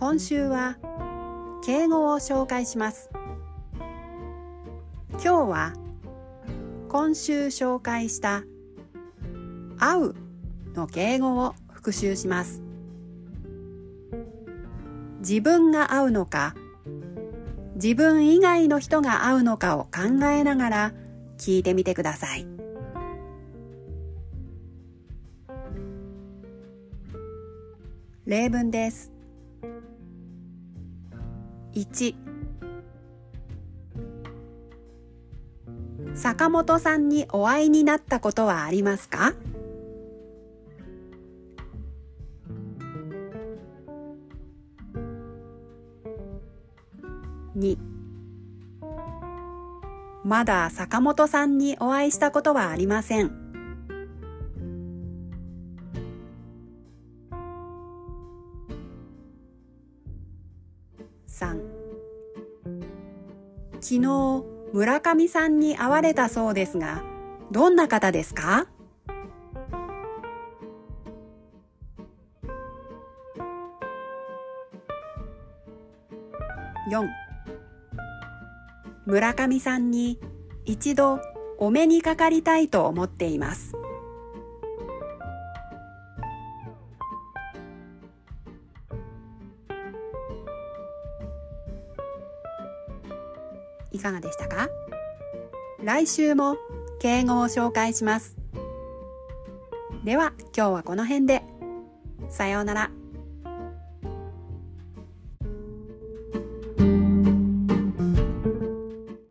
今週は敬語を紹介します。今日は今週紹介した会うの敬語を復習します。自分が会うのか自分以外の人が会うのかを考えながら聞いてみてください。例文です。1坂本さんにお会いになったことはありますか？2まだ坂本さんにお会いしたことはありません。3昨日村上さんに会われたそうですがどんな方ですか？4村上さんに一度お目にかかりたいと思っています。いかがでしたか？来週も敬語を紹介します。では今日はこの辺で。さようなら。